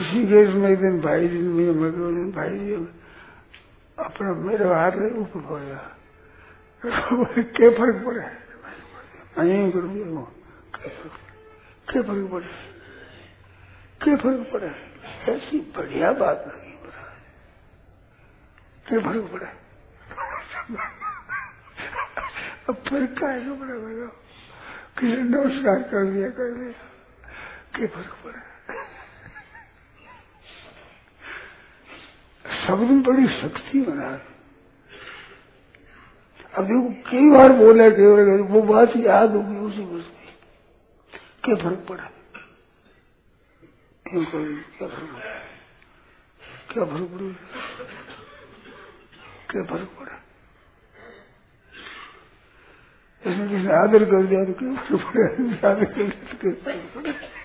इसी केस में एक दिन भाई जी में, मैं भाई जी अपना मेरे हाथ में ऊपर हो गया क्या फ़र्क पड़ा? यही कर दिया क्या फ़र्क पड़ा? क्या फ़र्क पड़ा? ऐसी बढ़िया बात नहीं पड़ा क्या फ़र्क पड़े? अब फ़र्क का है किसी नमस्कार कर दिया कर दिया। क्या फ़र्क पड़ा? शब्द में बड़ी शक्ति बना अब देखो कई बार बोला केवल वो बात याद होगी, उसी बस क्या फ़र्क पड़ा? क्या फ़र्क पड़ा? क्या फ़र्क पड़ा? क्या फ़र्क पड़ा? इसमें किसी आदर कर दिया तो क्या फ़र्क पड़ा? आदर कर दिया तो क्या फ़र्क पड़ा?